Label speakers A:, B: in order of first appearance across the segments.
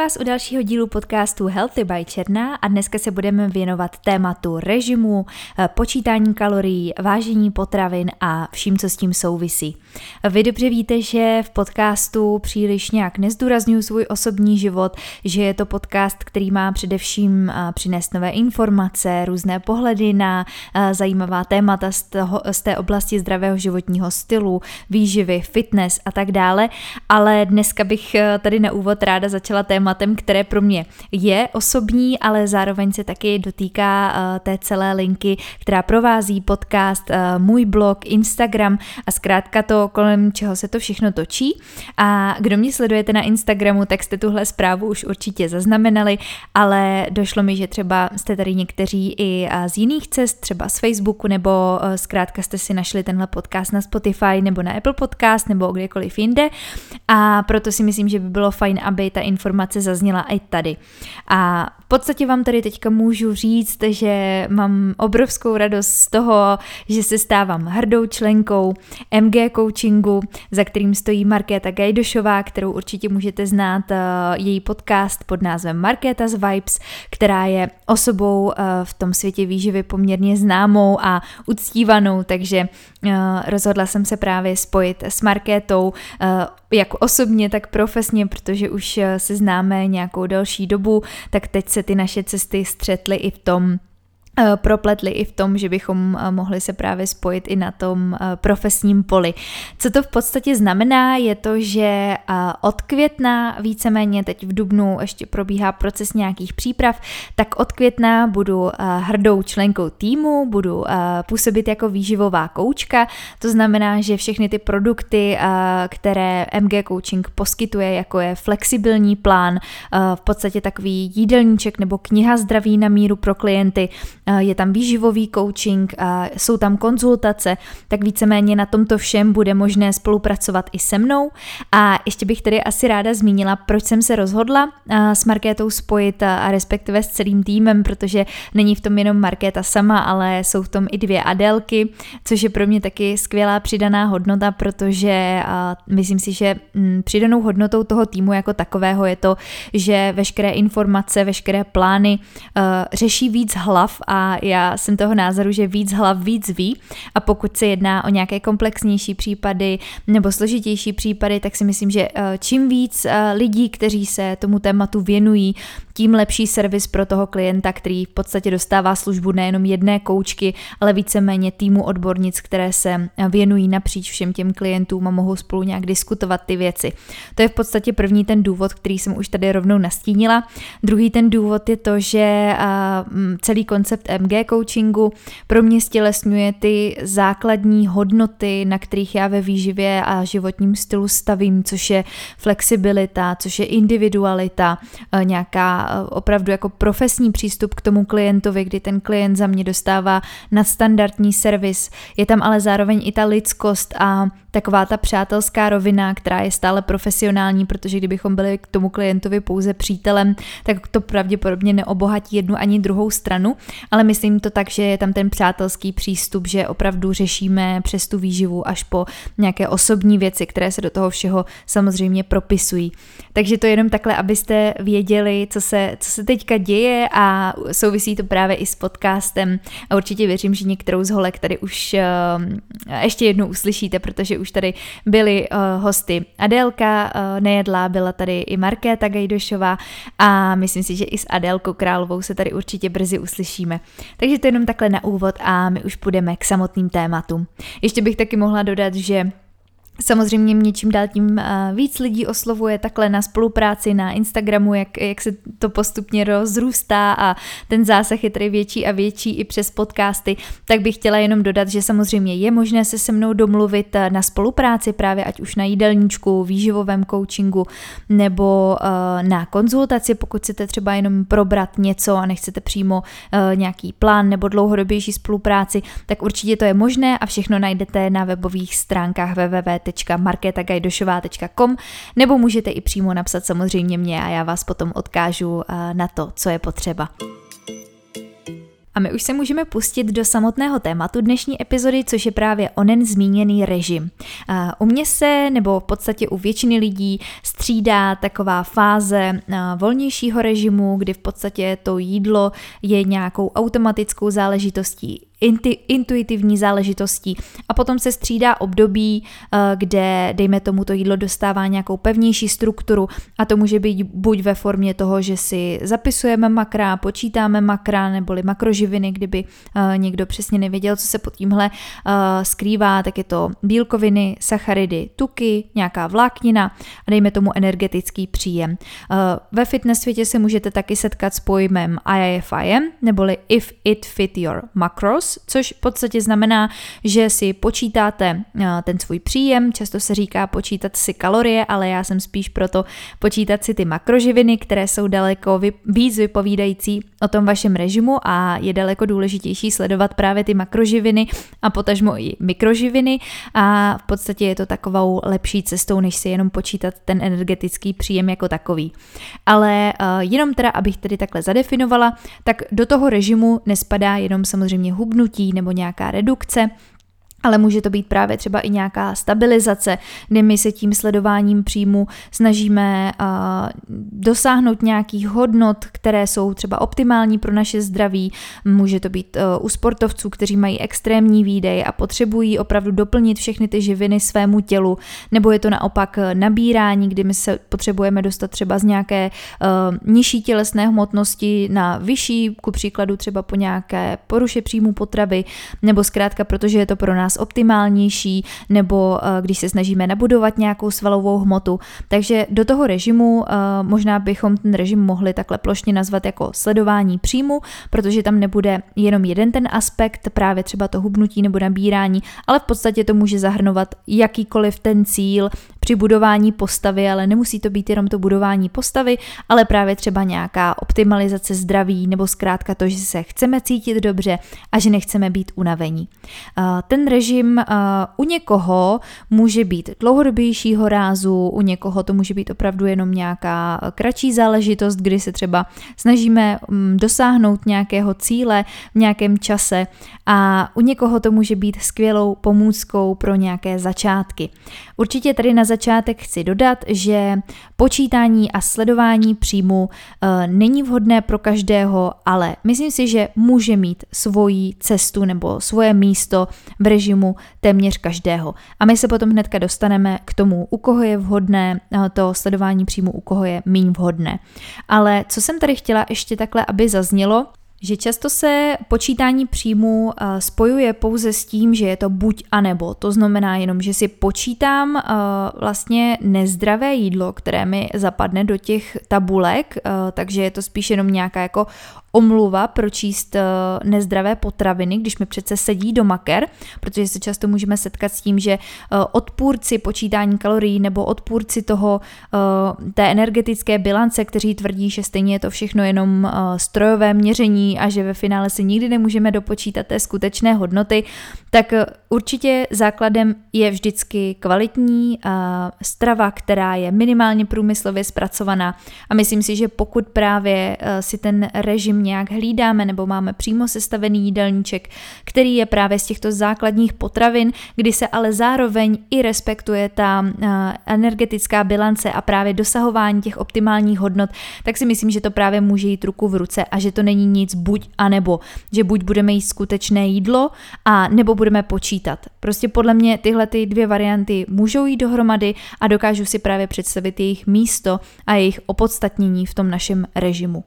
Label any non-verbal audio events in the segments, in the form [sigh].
A: vás u dalšího dílu podcastu Healthy by Černá a dneska se budeme věnovat tématu režimu, eh, počítání kalorií, vážení potravin a vším, co s tím souvisí. Vy dobře víte, že v podcastu příliš nějak nezdůraznuju svůj osobní život, že je to podcast, který má především eh, přinést nové informace, různé pohledy na eh, zajímavá témata z, toho, z té oblasti zdravého životního stylu, výživy, fitness a tak dále, ale dneska bych tady na úvod ráda začala tématem, které pro mě je osobní, ale zároveň se taky dotýká uh, té celé linky, která provází podcast, uh, můj blog, Instagram a zkrátka to, kolem čeho se to všechno točí. A kdo mě sledujete na Instagramu, tak jste tuhle zprávu už určitě zaznamenali, ale došlo mi, že třeba jste tady někteří i uh, z jiných cest, třeba z Facebooku, nebo zkrátka jste si našli tenhle podcast na Spotify nebo na Apple Podcast nebo kdekoliv jinde. A proto si myslím, že by bylo fajn, aby ta informace zazněla i tady. A podstatě vám tady teďka můžu říct, že mám obrovskou radost z toho, že se stávám hrdou členkou MG Coachingu, za kterým stojí Markéta Gajdošová, kterou určitě můžete znát, eh, její podcast pod názvem Markéta's Vibes, která je osobou eh, v tom světě výživy poměrně známou a uctívanou, takže eh, rozhodla jsem se právě spojit s Markétou jak osobně, tak profesně, protože už se známe nějakou další dobu, tak teď se ty naše cesty střetly i v tom, propletli i v tom, že bychom eh, mohli se právě spojit i na tom eh, profesním poli. Co to v podstatě znamená, je to, že od května víceméně teď v Dubnu ještě probíhá proces nějakých příprav, tak od května budu hrdou členkou týmu, budu působit jako výživová koučka, to znamená, že všechny ty produkty, které MG Coaching poskytuje, jako je flexibilní plán, v podstatě takový jídelníček nebo kniha zdraví na míru pro klienty, je tam výživový coaching, jsou tam konzultace, tak víceméně na tomto všem bude možné spolupracovat i se mnou. A ještě bych tedy asi ráda zmínila, proč jsem se rozhodla s Markétou spojit a respektive s celým týmem, protože není v tom jenom Markéta sama, ale jsou v tom i dvě Adelky, což je pro mě taky skvělá přidaná hodnota, protože myslím si, že mm, přidanou hodnotou toho týmu jako takového je to, že veškeré informace, veškeré plány řeší víc hlav a já jsem toho názoru, že víc hlav víc ví. A pokud se jedná o nějaké komplexnější případy nebo složitější případy, tak si myslím, že eh, čím víc eh, lidí, kteří se tomu tématu věnují, tím lepší servis pro toho klienta, který v podstatě dostává službu nejenom jedné koučky, ale víceméně týmu odbornic, které se věnují napříč všem těm klientům a mohou spolu nějak diskutovat ty věci. To je v podstatě první ten důvod, který jsem už tady rovnou nastínila. Druhý ten důvod je to, že celý koncept MG coachingu pro mě stělesňuje ty základní hodnoty, na kterých já ve výživě a životním stylu stavím, což je flexibilita, což je individualita, nějaká opravdu jako profesní přístup k tomu klientovi, kdy ten klient za mě dostává nadstandardní servis. Je tam ale zároveň i ta lidskost a taková ta přátelská rovina, která je stále profesionální, protože kdybychom byli k tomu klientovi pouze přítelem, tak to pravděpodobně neobohatí jednu ani druhou stranu, ale myslím to tak, že je tam ten přátelský přístup, že opravdu řešíme přes tu výživu až po nějaké osobní věci, které se do toho všeho samozřejmě propisují. Takže to jenom takhle, abyste věděli, co se, co se teďka děje a souvisí to právě i s podcastem a určitě věřím, že některou z holek tady už uh, ještě jednou uslyšíte, protože už tady byly uh, hosty Adélka uh, Nejedlá, byla tady i Markéta Gajdošová a myslím si, že i s Adélkou Královou se tady určitě brzy uslyšíme. Takže to jenom takhle na úvod a my už půjdeme k samotným tématům. Ještě bych taky mohla dodat, že Samozřejmě mě čím dál tím eh, víc lidí oslovuje takhle na spolupráci na Instagramu, jak, jak se to postupně rozrůstá a ten zásah je tady větší a větší i přes podcasty, tak bych chtěla jenom dodat, že samozřejmě je možné se se mnou domluvit eh, na spolupráci právě ať už na jídelníčku, výživovém coachingu nebo uh, na konzultaci, pokud chcete třeba jenom probrat něco a nechcete přímo nějaký plán nebo dlouhodobější spolupráci, tak určitě to je možné a všechno najdete na webových stránkách www www.marketagajdošová.com nebo můžete i přímo napsat samozřejmě mě a já vás potom odkážu eh, na to, co je potřeba. A A my už se můžeme pustit do samotného tématu dnešní epizody, což je právě onen zmíněný režim. U mě se, nebo v podstatě u většiny lidí, střídá taková fáze volnějšího režimu, kdy v podstatě to jídlo je nějakou automatickou záležitostí inti, intuitivní záležitostí. A potom se střídá období, eh, kde, dejme tomu, to jídlo dostává nějakou pevnější strukturu a to může být buď ve formě toho, že si zapisujeme makra, počítáme makra, neboli makroživiny, kdyby eh, někdo přesně nevěděl, co se pod tímhle eh, skrývá, tak je to bílkoviny, sacharidy, tuky, nějaká vláknina a dejme tomu energetický příjem. Ve fitness světě se můžete taky setkat s pojmem IIFIM, neboli If It Fit Your Macros, což v podstatě znamená, že si počítáte eh, ten svůj příjem, často se říká počítat si kalorie, ale já jsem spíš proto počítat si ty makroživiny, které jsou daleko víc vypovídající o tom vašem režimu a je daleko důležitější sledovat právě ty makroživiny a potažmo i mikroživiny a v podstatě je to takovou lepší cestou, než si jenom počítat ten energetický příjem jako takový. Ale uh, jenom teda, abych tedy takhle zadefinovala, tak do toho režimu nespadá jenom samozřejmě hubnutí, hubnutí nebo nějaká redukce, ale může to být právě třeba i nějaká stabilizace, kdy my se tím sledováním příjmu snažíme uh, dosáhnout nějakých hodnot, které jsou třeba optimální pro naše zdraví. Může to být uh, u sportovců, kteří mají extrémní výdej a potřebují opravdu doplnit všechny ty živiny svému tělu, nebo je to naopak nabírání, kdy my se potřebujeme dostat třeba z nějaké uh, nižší tělesné hmotnosti na vyšší, ku příkladu třeba po nějaké poruše příjmu potravy, nebo zkrátka protože je to pro nás nás optimálnější, nebo eh, když se snažíme nabudovat nějakou svalovou hmotu. Takže do toho režimu eh, možná bychom ten režim mohli takhle plošně nazvat jako sledování příjmu, protože tam nebude jenom jeden ten aspekt, právě třeba to hubnutí nebo nabírání, ale v podstatě to může zahrnovat jakýkoliv ten cíl, při budování postavy, ale nemusí to být jenom to budování postavy, ale právě třeba nějaká optimalizace zdraví nebo zkrátka to, že se chceme cítit dobře a že nechceme být unavení. Ten režim u někoho může být dlouhodobějšího rázu, u někoho to může být opravdu jenom nějaká kratší záležitost, kdy se třeba snažíme mm, dosáhnout nějakého cíle v nějakém čase a u někoho to může být skvělou pomůckou pro nějaké začátky. Určitě tady na začátek chci dodat, že počítání a sledování příjmu e, není vhodné pro každého, ale myslím si, že může mít svoji cestu nebo svoje místo v režimu téměř každého. A my se potom hnedka dostaneme k tomu, u koho je vhodné e, to sledování příjmu, u koho je méně vhodné. Ale co jsem tady chtěla ještě takhle, aby zaznělo, že často se počítání příjmu eh, spojuje pouze s tím, že je to buď a nebo. To znamená jenom, že si počítám eh, vlastně nezdravé jídlo, které mi zapadne do těch tabulek, eh, takže je to spíš jenom nějaká jako omluva pročíst eh, nezdravé potraviny, když mi přece sedí do maker, protože se často můžeme setkat s tím, že odpůrci počítání kalorií nebo odpůrci toho té energetické bilance, kteří tvrdí, že stejně je to všechno jenom strojové měření a že ve finále si nikdy nemůžeme dopočítat té skutečné hodnoty, tak určitě základem je vždycky kvalitní strava, která je minimálně průmyslově zpracovaná. A myslím si, že pokud právě si ten režim nějak hlídáme nebo máme přímo sestavený jídelníček, který je právě z těchto základních potravin, kdy se ale zároveň i respektuje ta energetická bilance a právě dosahování těch optimálních hodnot, tak si myslím, že to právě může jít ruku v ruce a že to není nic buď a nebo, že buď budeme jíst skutečné jídlo a nebo budeme počítat. Prostě podle mě tyhle ty dvě varianty můžou jít dohromady a dokážu si právě představit jejich místo a jejich opodstatnění v tom našem režimu.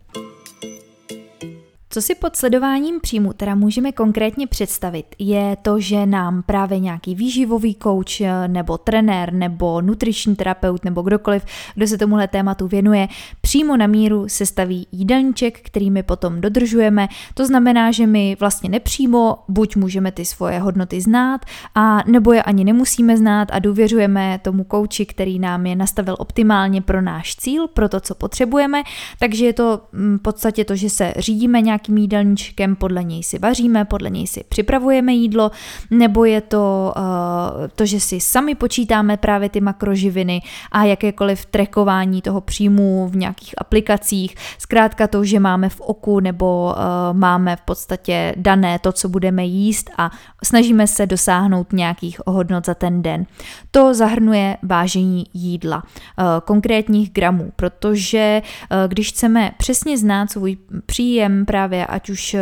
A: Co si pod sledováním příjmu teda můžeme konkrétně představit, je to, že nám právě nějaký výživový coach nebo trenér nebo nutriční terapeut nebo kdokoliv, kdo se tomuhle tématu věnuje, přímo na míru sestaví jídelníček, který my potom dodržujeme. To znamená, že my vlastně nepřímo buď můžeme ty svoje hodnoty znát, a nebo je ani nemusíme znát a důvěřujeme tomu kouči, který nám je nastavil optimálně pro náš cíl, pro to, co potřebujeme. Takže je to mm, v podstatě to, že se řídíme nějak nějakým jídelníčkem, podle něj si vaříme, podle něj si připravujeme jídlo, nebo je to uh, to, že si sami počítáme právě ty makroživiny a jakékoliv trekování toho příjmu v nějakých aplikacích, zkrátka to, že máme v oku nebo uh, máme v podstatě dané to, co budeme jíst a snažíme se dosáhnout nějakých hodnot za ten den. To zahrnuje vážení jídla, uh, konkrétních gramů, protože když chceme přesně znát svůj příjem právě ať už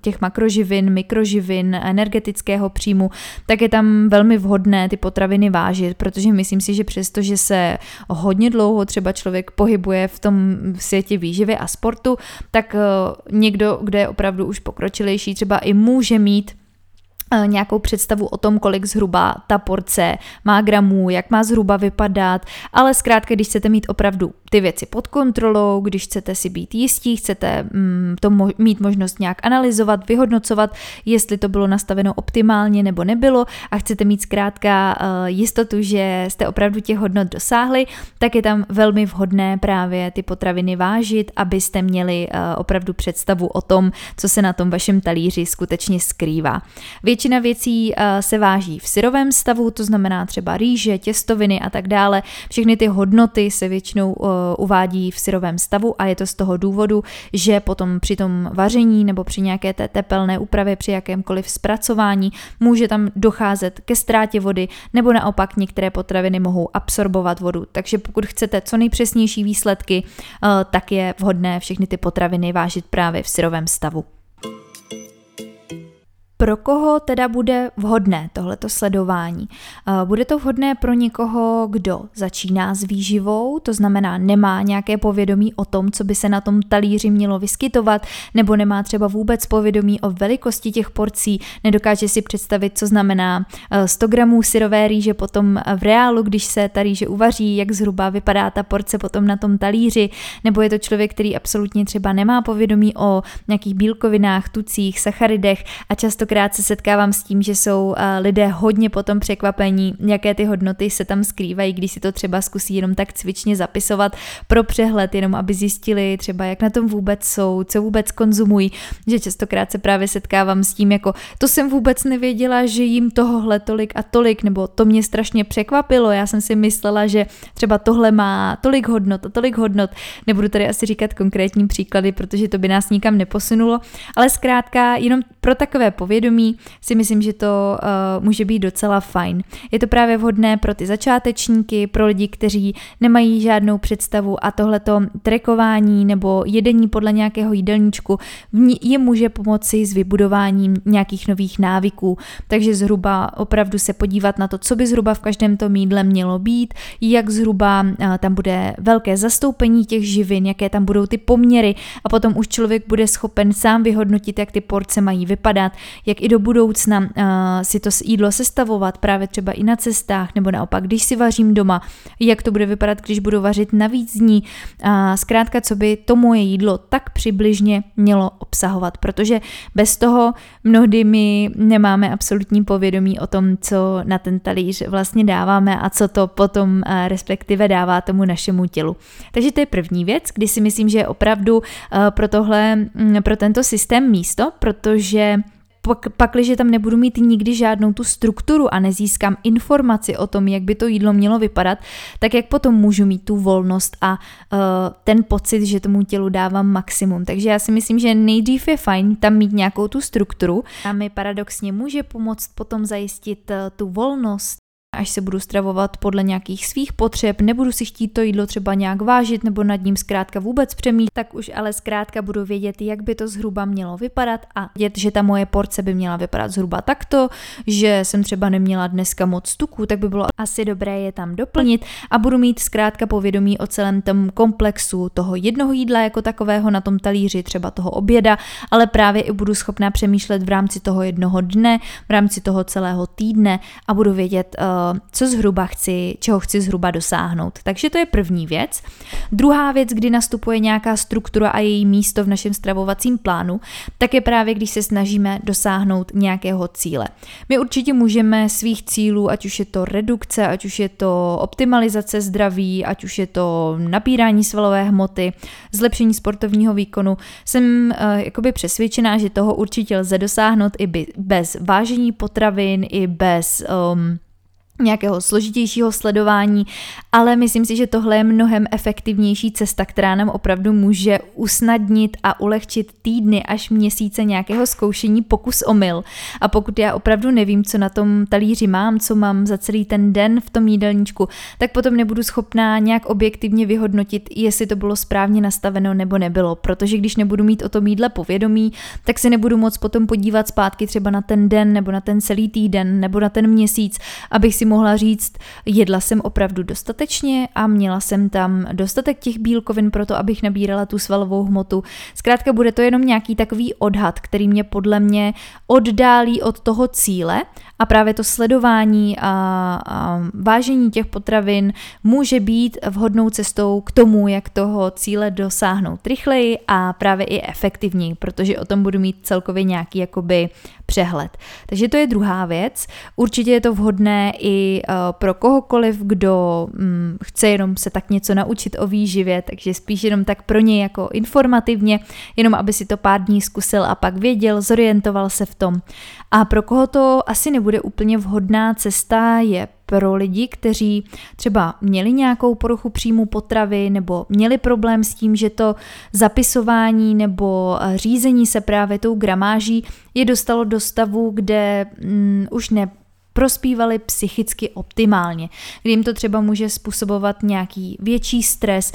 A: těch makroživin, mikroživin, energetického příjmu, tak je tam velmi vhodné ty potraviny vážit, protože myslím si, že přesto, že se hodně dlouho třeba člověk pohybuje v tom světě výživy a sportu, tak někdo, kde je opravdu už pokročilejší, třeba i může mít Eh, nějakou představu o tom, kolik zhruba ta porce má gramů, jak má zhruba vypadat, ale zkrátka, když chcete mít opravdu ty věci pod kontrolou, když chcete si být jistí, chcete mm, to mo- mít možnost nějak analyzovat, vyhodnocovat, jestli to bylo nastaveno optimálně nebo nebylo a chcete mít zkrátka uh, jistotu, že jste opravdu těch hodnot dosáhli, tak je tam velmi vhodné právě ty potraviny vážit, abyste měli uh, opravdu představu o tom, co se na tom vašem talíři skutečně skrývá. Většina věcí uh, se váží v syrovém stavu, to znamená třeba rýže, těstoviny a tak dále. Všechny ty hodnoty se většinou uh, uvádí v syrovém stavu a je to z toho důvodu, že potom při tom vaření nebo při nějaké té tepelné úpravě, při jakémkoliv zpracování může tam docházet ke ztrátě vody nebo naopak některé potraviny mohou absorbovat vodu. Takže pokud chcete co nejpřesnější výsledky, uh, tak je vhodné všechny ty potraviny vážit právě v syrovém stavu. Pro koho teda bude vhodné tohleto sledování? Eh, bude to vhodné pro někoho, kdo začíná s výživou, to znamená nemá nějaké povědomí o tom, co by se na tom talíři mělo vyskytovat, nebo nemá třeba vůbec povědomí o velikosti těch porcí, nedokáže si představit, co znamená 100 eh, gramů syrové rýže potom v reálu, když se ta rýže uvaří, jak zhruba vypadá ta porce potom na tom talíři, nebo je to člověk, který absolutně třeba nemá povědomí o nějakých bílkovinách, tucích, sacharidech a často častokrát se setkávám s tím, že jsou eh, lidé hodně potom překvapení, jaké ty hodnoty se tam skrývají, když si to třeba zkusí jenom tak cvičně zapisovat pro přehled, jenom aby zjistili třeba, jak na tom vůbec jsou, co vůbec konzumují, že častokrát se právě setkávám s tím, jako to jsem vůbec nevěděla, že jim tohohle tolik a tolik, nebo to mě strašně překvapilo, já jsem si myslela, že třeba tohle má tolik hodnot a tolik hodnot, nebudu tady asi říkat konkrétní příklady, protože to by nás nikam neposunulo, ale zkrátka jenom pro takové povědomí si myslím, že to uh, může být docela fajn. Je to právě vhodné pro ty začátečníky, pro lidi, kteří nemají žádnou představu a tohleto trekování nebo jedení podle nějakého jídelníčku je může pomoci s vybudováním nějakých nových návyků. Takže zhruba opravdu se podívat na to, co by zhruba v každém tom jídle mělo být, jak zhruba uh, tam bude velké zastoupení těch živin, jaké tam budou ty poměry a potom už člověk bude schopen sám vyhodnotit, jak ty porce mají vypadat, jak i do budoucna uh, si to jídlo sestavovat právě třeba i na cestách, nebo naopak, když si vařím doma, jak to bude vypadat, když budu vařit na víc dní, uh, zkrátka, co by to moje jídlo tak přibližně mělo obsahovat, protože bez toho mnohdy my nemáme absolutní povědomí o tom, co na ten talíř vlastně dáváme a co to potom uh, respektive dává tomu našemu tělu. Takže to je první věc, kdy si myslím, že je opravdu uh, pro tohle, um, pro tento systém místo, protože pak, pakliže tam nebudu mít nikdy žádnou tu strukturu a nezískám informaci o tom, jak by to jídlo mělo vypadat, tak jak potom můžu mít tu volnost a uh, ten pocit, že tomu tělu dávám maximum. Takže já si myslím, že nejdřív je fajn tam mít nějakou tu strukturu a mi paradoxně může pomoct potom zajistit uh, tu volnost až se budu stravovat podle nějakých svých potřeb, nebudu si chtít to jídlo třeba nějak vážit nebo nad ním zkrátka vůbec přemýšlet, tak už ale zkrátka budu vědět, jak by to zhruba mělo vypadat a vědět, že ta moje porce by měla vypadat zhruba takto, že jsem třeba neměla dneska moc tuků, tak by bylo asi dobré je tam doplnit a budu mít zkrátka povědomí o celém tom komplexu toho jednoho jídla jako takového na tom talíři, třeba toho oběda, ale právě i budu schopná přemýšlet v rámci toho jednoho dne, v rámci toho celého týdne a budu vědět, uh, co zhruba chci, čeho chci zhruba dosáhnout. Takže to je první věc. Druhá věc, kdy nastupuje nějaká struktura a její místo v našem stravovacím plánu, tak je právě, když se snažíme dosáhnout nějakého cíle. My určitě můžeme svých cílů, ať už je to redukce, ať už je to optimalizace zdraví, ať už je to napírání svalové hmoty, zlepšení sportovního výkonu, jsem uh, jakoby přesvědčená, že toho určitě lze dosáhnout i bez vážení potravin, i bez um, nějakého složitějšího sledování, ale myslím si, že tohle je mnohem efektivnější cesta, která nám opravdu může usnadnit a ulehčit týdny až měsíce nějakého zkoušení pokus omyl. A pokud já opravdu nevím, co na tom talíři mám, co mám za celý ten den v tom jídelníčku, tak potom nebudu schopná nějak objektivně vyhodnotit, jestli to bylo správně nastaveno nebo nebylo, protože když nebudu mít o tom jídle povědomí, tak se nebudu moc potom podívat zpátky třeba na ten den nebo na ten celý týden nebo na ten měsíc, abych si mohla říct, jedla jsem opravdu dostatečně a měla jsem tam dostatek těch bílkovin pro to, abych nabírala tu svalovou hmotu. Zkrátka bude to jenom nějaký takový odhad, který mě podle mě oddálí od toho cíle a právě to sledování a, a vážení těch potravin může být vhodnou cestou k tomu, jak toho cíle dosáhnout rychleji a právě i efektivněji, protože o tom budu mít celkově nějaký jakoby přehled. Takže to je druhá věc. Určitě je to vhodné i uh, pro kohokoliv, kdo um, chce jenom se tak něco naučit o výživě, takže spíš jenom tak pro něj jako informativně, jenom aby si to pár dní zkusil a pak věděl, zorientoval se v tom. A pro koho to asi nebude úplně vhodná cesta, je pro lidi, kteří třeba měli nějakou poruchu příjmu potravy nebo měli problém s tím, že to zapisování nebo eh, řízení se právě tou gramáží je dostalo do stavu, kde mm, už ne prospívali psychicky optimálně, kdy jim to třeba může způsobovat nějaký větší stres,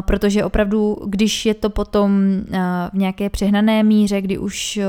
A: protože opravdu, když je to potom eh, v nějaké přehnané míře, kdy už eh,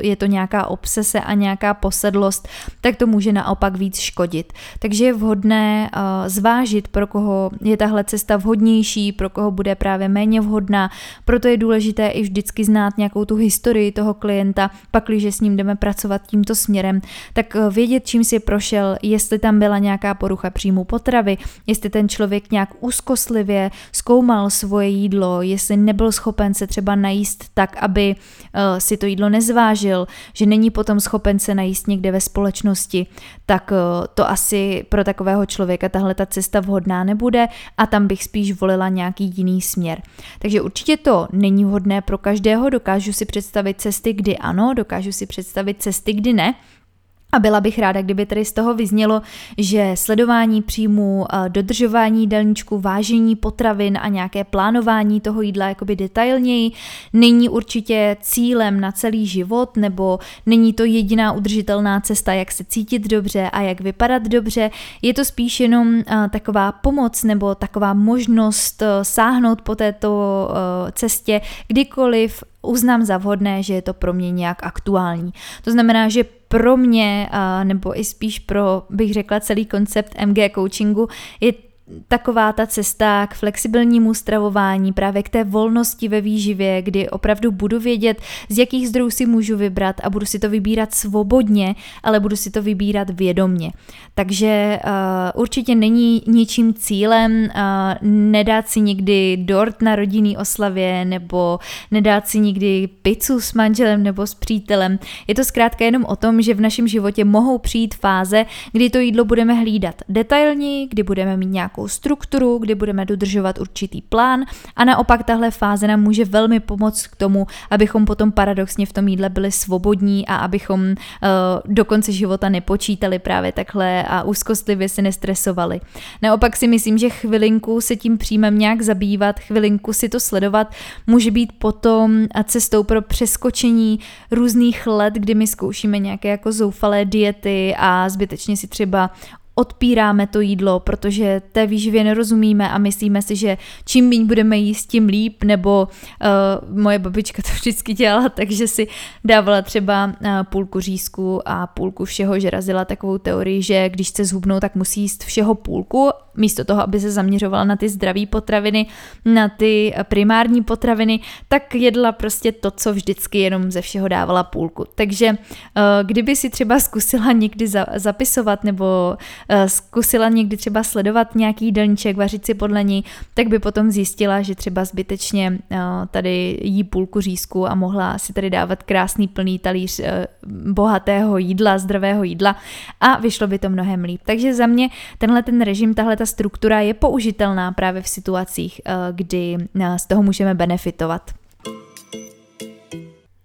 A: je to nějaká obsese a nějaká posedlost, tak to může naopak víc škodit. Takže je vhodné zvážit, pro koho je tahle cesta vhodnější, pro koho bude právě méně vhodná, proto je důležité i vždycky znát nějakou tu historii toho klienta, pak, když s ním jdeme pracovat tímto směrem, tak vědět, čím si prošel, jestli tam byla nějaká porucha příjmu potravy, jestli ten člověk nějak úzkostlivě zkoumal zkoumal svoje jídlo, jestli nebyl schopen se třeba najíst tak, aby uh, si to jídlo nezvážil, že není potom schopen se najíst někde ve společnosti, tak uh, to asi pro takového člověka tahle ta cesta vhodná nebude a tam bych spíš volila nějaký jiný směr. Takže určitě to není vhodné pro každého, dokážu si představit cesty, kdy ano, dokážu si představit cesty, kdy ne, a byla bych ráda, kdyby tady z toho vyznělo, že sledování příjmu, dodržování jídelníčku, vážení potravin a nějaké plánování toho jídla jakoby detailněji není určitě cílem na celý život, nebo není to jediná udržitelná cesta, jak se cítit dobře a jak vypadat dobře. Je to spíš jenom taková pomoc nebo taková možnost sáhnout po této cestě kdykoliv uznám za vhodné, že je to pro mě nějak aktuální. To znamená, že pro mě, nebo i spíš pro, bych řekla, celý koncept MG coachingu je taková ta cesta k flexibilnímu stravování, právě k té volnosti ve výživě, kdy opravdu budu vědět, z jakých zdrojů si můžu vybrat a budu si to vybírat svobodně, ale budu si to vybírat vědomně. Takže uh, určitě není ničím cílem uh, nedát si nikdy dort na rodinný oslavě nebo nedát si nikdy pizzu s manželem nebo s přítelem. Je to zkrátka jenom o tom, že v našem životě mohou přijít fáze, kdy to jídlo budeme hlídat detailně, kdy budeme mít nějakou nějakou strukturu, kdy budeme dodržovat určitý plán a naopak tahle fáze nám může velmi pomoct k tomu, abychom potom paradoxně v tom jídle byli svobodní a abychom uh, do konce života nepočítali právě takhle a úzkostlivě se nestresovali. Naopak si myslím, že chvilinku se tím příjmem nějak zabývat, chvilinku si to sledovat, může být potom cestou pro přeskočení různých let, kdy my zkoušíme nějaké jako zoufalé diety a zbytečně si třeba odpíráme to jídlo, protože té výživě nerozumíme a myslíme si, že čím méně budeme jíst, tím líp, nebo uh, moje babička to [laughs] vždycky dělala, takže si dávala třeba uh, půlku řízku a půlku všeho, že razila takovou teorii, že když chce zhubnout, tak musí jíst všeho půlku, místo toho, aby se zaměřovala na ty zdravé potraviny, na ty primární potraviny, tak jedla prostě to, co vždycky jenom ze všeho dávala půlku. Takže uh, kdyby si třeba zkusila někdy za, zapisovat nebo eh, zkusila někdy třeba sledovat nějaký jídelníček, vařit si podle ní, tak by potom zjistila, že třeba zbytečně eh, tady jí půlku řízku a mohla si tady dávat krásný plný talíř bohatého jídla, zdravého jídla a vyšlo by to mnohem líp. Takže za mě tenhle ten režim, tahle ta struktura je použitelná právě v situacích, kdy z toho můžeme benefitovat.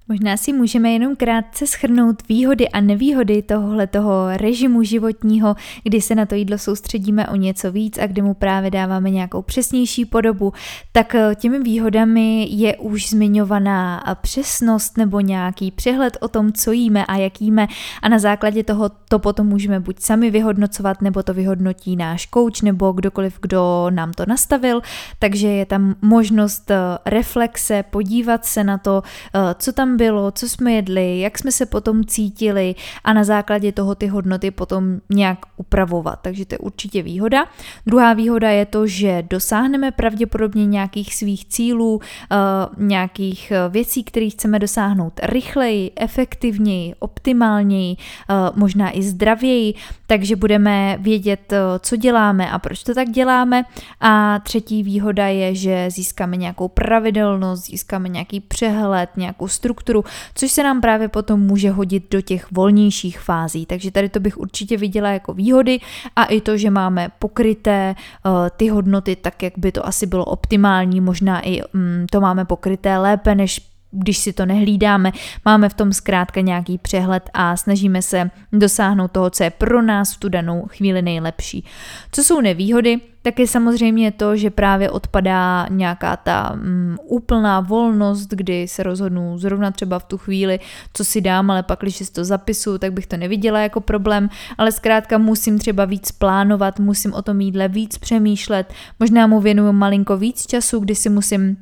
A: Možná si můžeme jenom krátce schrnout výhody a nevýhody tohoto režimu životního, kdy se na to jídlo soustředíme o něco víc a kdy mu právě dáváme nějakou přesnější podobu, tak eh, těmi výhodami je už zmiňovaná přesnost nebo nějaký přehled o tom, co jíme a jak jíme. A na základě toho to potom můžeme buď sami vyhodnocovat, nebo to vyhodnotí náš kouč nebo kdokoliv, kdo nám to nastavil, takže je tam možnost eh, reflexe, podívat se na to, eh, co tam bylo, co jsme jedli, jak jsme se potom cítili a na základě toho ty hodnoty potom nějak upravovat. Takže to je určitě výhoda. Druhá výhoda je to, že dosáhneme pravděpodobně nějakých svých cílů, eh, nějakých eh, věcí, které chceme dosáhnout rychleji, efektivněji, optimálněji, eh, možná i zdravěji, takže budeme vědět, co děláme a proč to tak děláme. A třetí výhoda je, že získáme nějakou pravidelnost, získáme nějaký přehled, nějakou strukturu, strukturu, což se nám právě potom může hodit do těch volnějších fází. Takže tady to bych určitě viděla jako výhody a i to, že máme pokryté uh, ty hodnoty tak, jak by to asi bylo optimální, možná i um, to máme pokryté lépe než když si to nehlídáme, máme v tom zkrátka nějaký přehled a snažíme se dosáhnout toho, co je pro nás v tu danou chvíli nejlepší. Co jsou nevýhody? tak je samozřejmě to, že právě odpadá nějaká ta um, úplná volnost, kdy se rozhodnu zrovna třeba v tu chvíli, co si dám, ale pak, když si to zapisu, tak bych to neviděla jako problém, ale zkrátka musím třeba víc plánovat, musím o tom jídle víc přemýšlet, možná mu věnuju malinko víc času, kdy si musím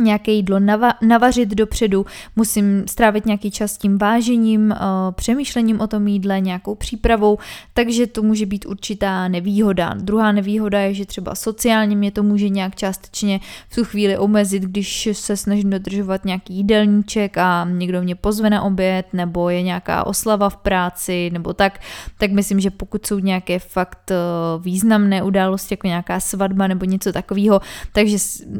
A: nějaké jídlo nava- navařit dopředu, musím strávit nějaký čas s tím vážením, uh, přemýšlením o tom jídle, nějakou přípravou, takže to může být určitá nevýhoda. Druhá nevýhoda je, že třeba sociálně mě to může nějak částečně v tu chvíli omezit, když se snažím dodržovat nějaký jídelníček a někdo mě pozve na oběd, nebo je nějaká oslava v práci, nebo tak, tak myslím, že pokud jsou nějaké fakt uh, významné události, jako nějaká svatba nebo něco takového, takže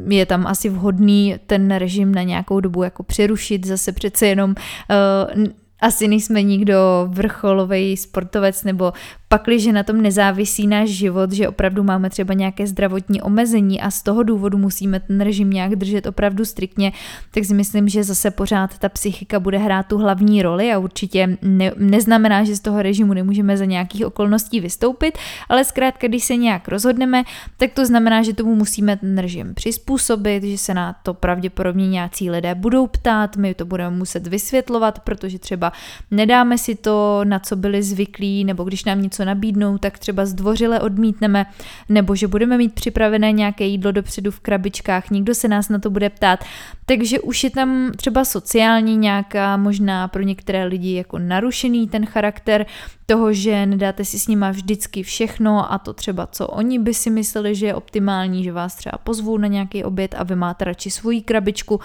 A: je tam asi vhodný ten režim na nějakou dobu jako přerušit, zase přece jenom uh, asi nejsme nikdo vrcholový sportovec nebo pakliže na tom nezávisí náš život, že opravdu máme třeba nějaké zdravotní omezení a z toho důvodu musíme ten režim nějak držet opravdu striktně, tak si myslím, že zase pořád ta psychika bude hrát tu hlavní roli a určitě ne, neznamená, že z toho režimu nemůžeme za nějakých okolností vystoupit, ale zkrátka, když se nějak rozhodneme, tak to znamená, že tomu musíme ten režim přizpůsobit, že se na to pravděpodobně nějací lidé budou ptát, my to budeme muset vysvětlovat, protože třeba nedáme si to, na co byli zvyklí, nebo když nám něco nabídnou, tak třeba zdvořile odmítneme, nebo že budeme mít připravené nějaké jídlo dopředu v krabičkách, nikdo se nás na to bude ptát. Takže už je tam třeba sociální nějaká, možná pro některé lidi jako narušený ten charakter toho, že nedáte si s nima vždycky všechno a to třeba, co oni by si mysleli, že je optimální, že vás třeba pozvou na nějaký oběd a vy máte radši svoji krabičku.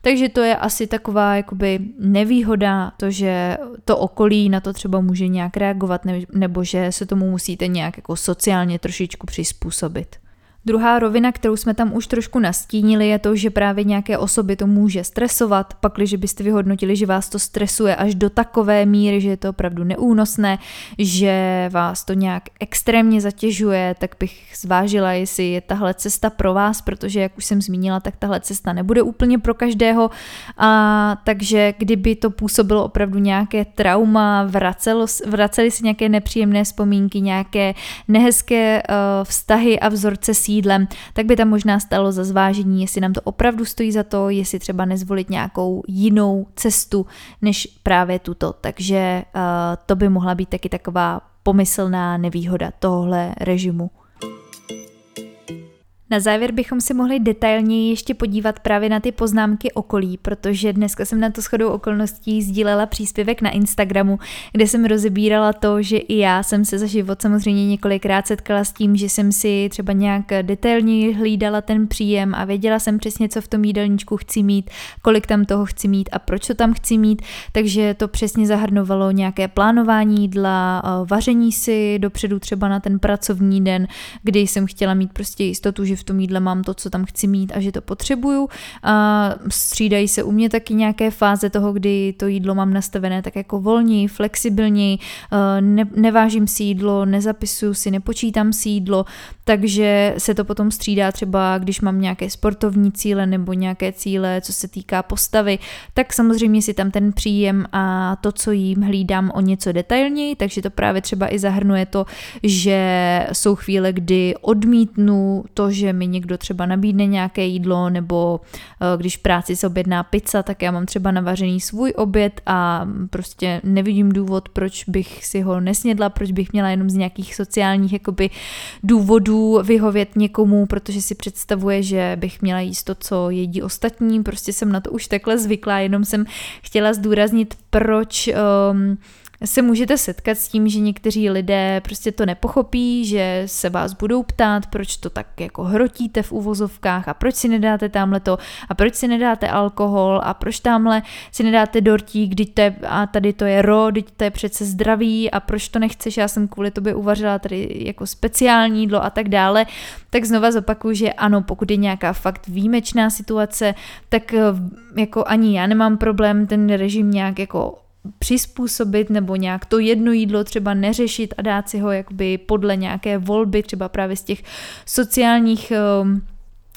A: Takže to je asi taková jakoby nevýhoda, to, že to okolí na to třeba může nějak reagovat, nebo že se tomu musíte nějak jako sociálně trošičku přizpůsobit. Druhá rovina, kterou jsme tam už trošku nastínili, je to, že právě nějaké osoby to může stresovat, pak, když byste vyhodnotili, že vás to stresuje až do takové míry, že je to opravdu neúnosné, že vás to nějak extrémně zatěžuje, tak bych zvážila, jestli je tahle cesta pro vás, protože, jak už jsem zmínila, tak tahle cesta nebude úplně pro každého. A takže kdyby to působilo opravdu nějaké trauma, vracelo, vraceli si nějaké nepříjemné vzpomínky, nějaké nehezké uh, vztahy a vzorce sí sídlem, tak by tam možná stalo za zvážení, jestli nám to opravdu stojí za to, jestli třeba nezvolit nějakou jinou cestu než právě tuto. Takže uh, to by mohla být taky taková pomyslná nevýhoda tohle režimu. Na závěr bychom si mohli detailněji ještě podívat právě na ty poznámky okolí, protože dneska jsem na to shodou okolností sdílela příspěvek na Instagramu, kde jsem rozebírala to, že i já jsem se za život samozřejmě několikrát setkala s tím, že jsem si třeba nějak detailněji hlídala ten příjem a věděla jsem přesně, co v tom jídelníčku chci mít, kolik tam toho chci mít a proč to tam chci mít, takže to přesně zahrnovalo nějaké plánování jídla, vaření si dopředu třeba na ten pracovní den, kdy jsem chtěla mít prostě jistotu, že v tom jídle mám to, co tam chci mít a že to potřebuju. A střídají se u mě taky nějaké fáze toho, kdy to jídlo mám nastavené tak jako volněji, flexibilněji, ne, nevážím si jídlo, nezapisuju si, nepočítám si jídlo, takže se to potom střídá třeba, když mám nějaké sportovní cíle nebo nějaké cíle, co se týká postavy, tak samozřejmě si tam ten příjem a to, co jím, hlídám o něco detailněji, takže to právě třeba i zahrnuje to, že jsou chvíle, kdy odmítnu to, že mi někdo třeba nabídne nějaké jídlo, nebo eh, když v práci se objedná pizza, tak já mám třeba navařený svůj oběd a prostě nevidím důvod, proč bych si ho nesnědla, proč bych měla jenom z nějakých sociálních jakoby důvodů vyhovět někomu, protože si představuje, že bych měla jíst to, co jedí ostatní, prostě jsem na to už takhle zvyklá, jenom jsem chtěla zdůraznit, proč um, se můžete setkat s tím, že někteří lidé prostě to nepochopí, že se vás budou ptát, proč to tak jako hrotíte v uvozovkách a proč si nedáte tamhle to a proč si nedáte alkohol a proč tamhle si nedáte dortík, když to je, a tady to je ro, když to je přece zdraví a proč to nechceš, já jsem kvůli tobě uvařila tady jako speciální jídlo a tak dále, tak znova zopakuju, že ano, pokud je nějaká fakt výjimečná situace, tak eh, jako ani já nemám problém ten režim nějak jako přizpůsobit nebo nějak to jedno jídlo třeba neřešit a dát si ho jakoby podle nějaké volby, třeba právě z těch sociálních um,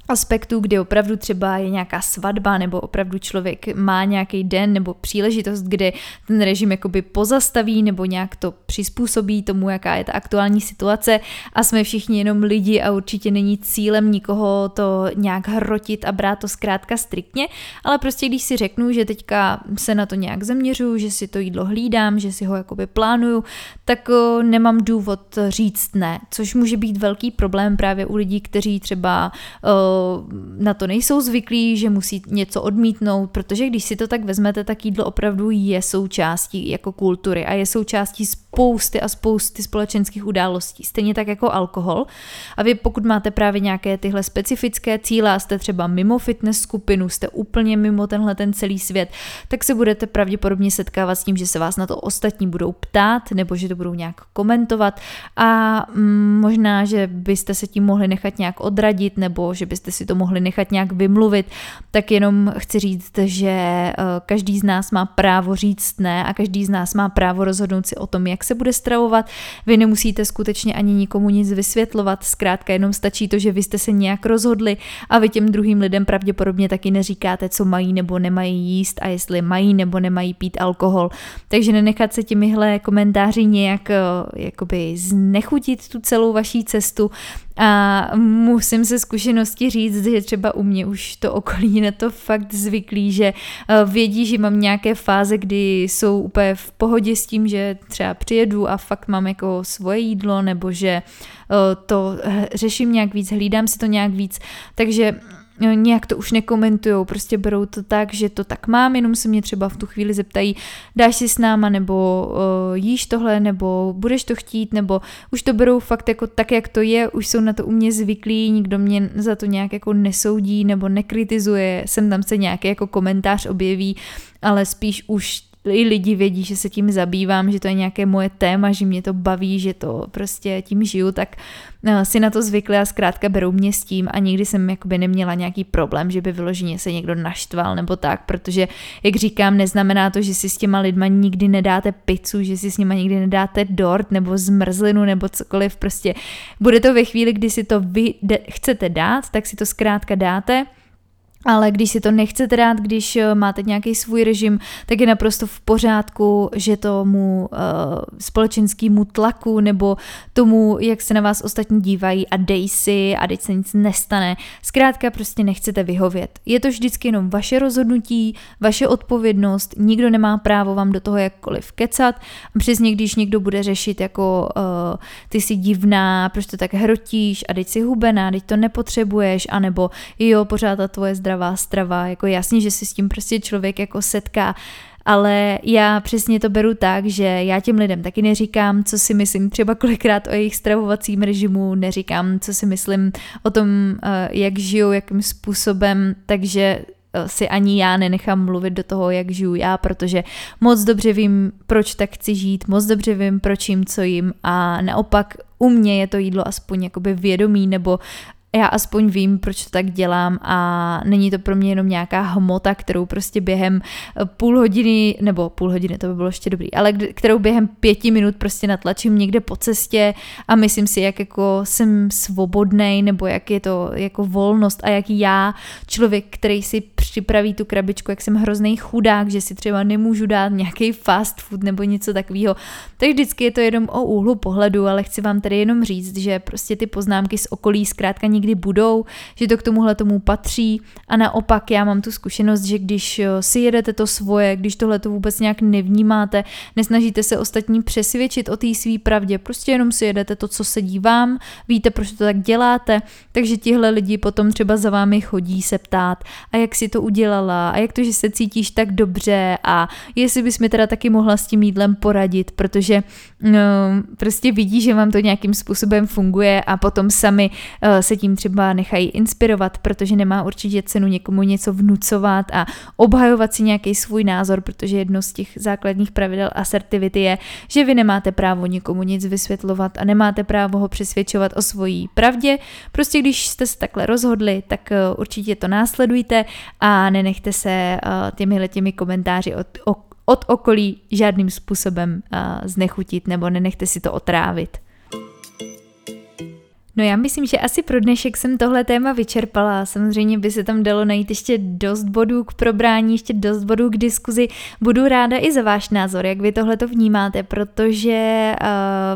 A: aspektů, kdy opravdu třeba je nějaká svatba nebo opravdu člověk má nějaký den nebo příležitost, kde ten režim jakoby pozastaví nebo nějak to přizpůsobí tomu, jaká je ta aktuální situace. A jsme všichni jenom lidi a určitě není cílem nikoho to nějak hrotit a brát to zkrátka striktně, ale prostě když si řeknu, že teďka se na to nějak zaměřuju, že si to jídlo hlídám, že si ho jakoby plánuju, tak nemám důvod říct ne, což může být velký problém právě u lidí, kteří třeba na to nejsou zvyklí, že musí něco odmítnout, protože když si to tak vezmete, tak jídlo opravdu je součástí jako kultury a je součástí spousty a spousty společenských událostí. Stejně tak jako alkohol. A vy pokud máte právě nějaké tyhle specifické cíle jste třeba mimo fitness skupinu, jste úplně mimo tenhle ten celý svět, tak se budete pravděpodobně setkávat s tím, že se vás na to ostatní budou ptát nebo že to budou nějak komentovat a mm, možná, že byste se tím mohli nechat nějak odradit nebo že byste si to mohli nechat nějak vymluvit, tak jenom chci říct, že eh, každý z nás má právo říct ne a každý z nás má právo rozhodnout si o tom, jak se bude stravovat. Vy nemusíte skutečně ani nikomu nic vysvětlovat, zkrátka jenom stačí to, že vy jste se nějak rozhodli a vy těm druhým lidem pravděpodobně taky neříkáte, co mají nebo nemají jíst a jestli mají nebo nemají pít alkohol. Takže nenechat se těmihle komentáři nějak eh, jakoby znechutit tu celou vaší cestu a musím se zkušenosti říct, že třeba u mě už to okolí na to fakt zvyklý, že eh, vědí, že mám nějaké fáze, kdy jsou úplně v pohodě s tím, že třeba přijedu a fakt mám jako svoje jídlo, nebo že eh, to řeším nějak víc, hlídám si to nějak víc, takže nějak to už nekomentujou, prostě berou to tak, že to tak mám, jenom se mě třeba v tu chvíli zeptají, dáš si s náma, nebo uh, jíš tohle, nebo budeš to chtít, nebo už to berou fakt jako tak, jak to je, už jsou na to u mě zvyklí, nikdo mě za to nějak jako nesoudí nebo nekritizuje, sem tam se nějaký jako komentář objeví, ale spíš už i lidi vědí, že se tím zabývám, že to je nějaké moje téma, že mě to baví, že to prostě tím žiju, tak eh, si na to zvykli a zkrátka berou mě s tím a nikdy jsem jakoby neměla nějaký problém, že by vyloženě se někdo naštval nebo tak, protože jak říkám, neznamená to, že si s těma lidma nikdy nedáte pizzu, že si s nima nikdy nedáte dort nebo zmrzlinu nebo cokoliv, prostě bude to ve chvíli, kdy si to vy chcete dát, tak si to zkrátka dáte ale když si to nechcete dát, když eh, máte nějaký svůj režim, tak je naprosto v pořádku, že tomu uh, společenskému tlaku nebo tomu, jak se na vás ostatní dívají a dej si a teď se nic nestane, zkrátka prostě nechcete vyhovět. Je to vždycky jenom vaše rozhodnutí, vaše odpovědnost, nikdo nemá právo vám do toho jakkoliv kecat přesně když někdo bude řešit jako uh, ty jsi divná, proč to tak hrotíš a teď si hubená, teď to nepotřebuješ, anebo jo, pořád ta tvoje zdravá strava, jako jasně, že se s tím prostě člověk jako setká, ale já přesně to beru tak, že já těm lidem taky neříkám, co si myslím třeba kolikrát o jejich stravovacím režimu, neříkám, co si myslím o tom, eh, jak žiju, jakým způsobem, takže eh, si ani já nenechám mluvit do toho, jak žiju já, protože moc dobře vím, proč tak chci žít, moc dobře vím, proč jim, co jim a naopak u mě je to jídlo aspoň jakoby vědomí nebo já aspoň vím, proč to tak dělám a není to pro mě jenom nějaká hmota, kterou prostě během eh, půl hodiny, nebo půl hodiny, to by bylo ještě dobrý, ale kterou během pěti minut prostě natlačím někde po cestě a myslím si, jak jako jsem svobodnej, nebo jak je to jako volnost a jak já, člověk, který si připraví tu krabičku, jak jsem hrozný chudák, že si třeba nemůžu dát nějaký fast food nebo něco takového. Tak vždycky je to jenom o úhlu pohledu, ale chci vám tady jenom říct, že prostě ty poznámky z okolí zkrátka nikdy budou, že to k tomuhle tomu patří a naopak já mám tu zkušenost, že když eh, si jedete to svoje, když tohle to vůbec nějak nevnímáte, nesnažíte se ostatní přesvědčit o té své pravdě, prostě jenom si jedete to, co se dívám, víte, proč to tak děláte, takže tihle lidi potom třeba za vámi chodí se ptát, a jak si to udělala, a jak to, že se cítíš tak dobře a jestli bys mi teda taky mohla s tím jídlem poradit, protože no, prostě vidí, že vám to nějakým způsobem funguje a potom sami uh, se tím třeba nechají inspirovat, protože nemá určitě cenu někomu něco vnucovat a obhajovat si nějaký svůj názor, protože jedno z těch základních pravidel asertivity je, že vy nemáte právo někomu nic vysvětlovat a nemáte právo ho přesvědčovat o svojí pravdě. Prostě když jste se takhle rozhodli, tak eh, určitě to následujte a nenechte se eh, těmi těmi komentáři od, od okolí žádným způsobem eh, znechutit nebo nenechte si to otrávit. No já myslím, že asi pro dnešek jsem tohle téma vyčerpala. Samozřejmě by se tam dalo najít ještě dost bodů k probrání, ještě dost bodů k diskuzi. Budu ráda i za váš názor, jak vy tohle to vnímáte, protože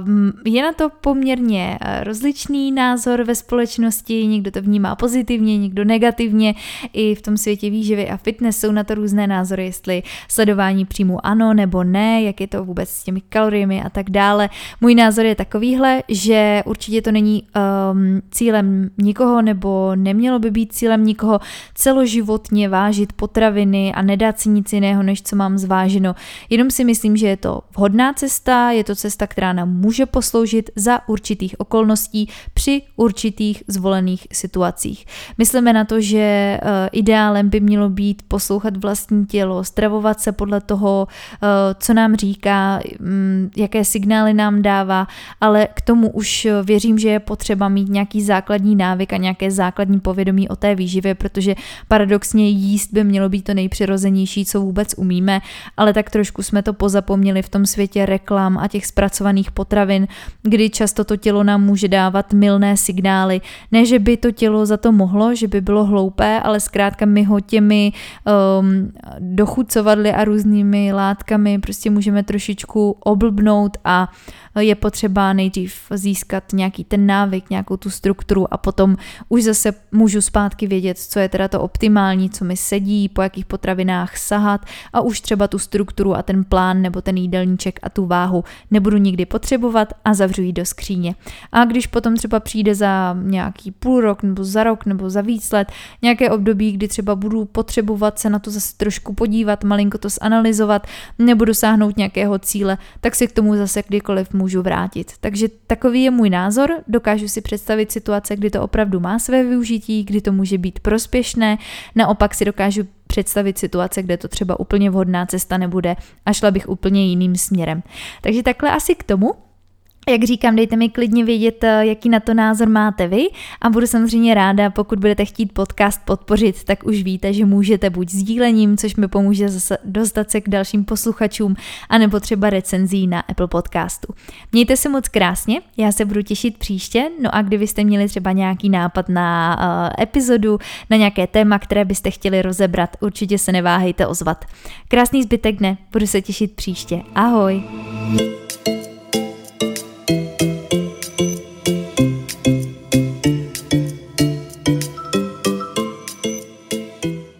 A: uh, je na to poměrně uh, rozličný názor ve společnosti. Někdo to vnímá pozitivně, někdo negativně. I v tom světě výživy a fitness jsou na to různé názory, jestli sledování příjmu ano nebo ne, jak je to vůbec s těmi kaloriemi a tak dále. Můj názor je takovýhle, že určitě to není uh, um, cílem nikoho nebo nemělo by být cílem nikoho celoživotně vážit potraviny a nedát si nic jiného, než co mám zváženo. Jenom si myslím, že je to vhodná cesta, je to cesta, která nám může posloužit za určitých okolností při určitých zvolených situacích. Myslíme na to, že uh, ideálem by mělo být poslouchat vlastní tělo, stravovat se podle toho, uh, co nám říká, um, jaké signály nám dává, ale k tomu už věřím, že je potřeba třeba mít nějaký základní návyk a nějaké základní povědomí o té výživě, protože paradoxně jíst by mělo být to nejpřirozenější, co vůbec umíme, ale tak trošku jsme to pozapomněli v tom světě reklam a těch zpracovaných potravin, kdy často to tělo nám může dávat milné signály. Ne, že by to tělo za to mohlo, že by bylo hloupé, ale zkrátka my ho těmi um, dochucovadly a různými látkami prostě můžeme trošičku oblbnout a je potřeba nejdřív získat nějaký ten návyk, nějakou tu strukturu a potom už zase můžu zpátky vědět, co je teda to optimální, co mi sedí, po jakých potravinách sahat a už třeba tu strukturu a ten plán nebo ten jídelníček a tu váhu nebudu nikdy potřebovat a zavřu ji do skříně. A když potom třeba přijde za nějaký půl rok nebo za rok nebo za víc let nějaké období, kdy třeba budu potřebovat se na to zase trošku podívat, malinko to zanalizovat, nebo dosáhnout nějakého cíle, tak si k tomu zase kdykoliv můžu vrátit. Takže takový je můj názor, dokážu si představit situace, kdy to opravdu má své využití, kdy to může být prospěšné, naopak si dokážu představit situace, kde to třeba úplně vhodná cesta nebude a šla bych úplně jiným směrem. Takže takhle asi k tomu. Jak říkám, dejte mi klidně vědět, eh, jaký na to názor máte vy a budu samozřejmě ráda, pokud budete chtít podcast podpořit, tak už víte, že můžete buď sdílením, což mi pomůže zase dostat se k dalším posluchačům, anebo třeba recenzí na Apple podcastu. Mějte se moc krásně, já se budu těšit příště, no a kdybyste měli třeba nějaký nápad na uh, epizodu, na nějaké téma, které byste chtěli rozebrat, určitě se neváhejte ozvat. Krásný zbytek dne, budu se těšit příště. Ahoj!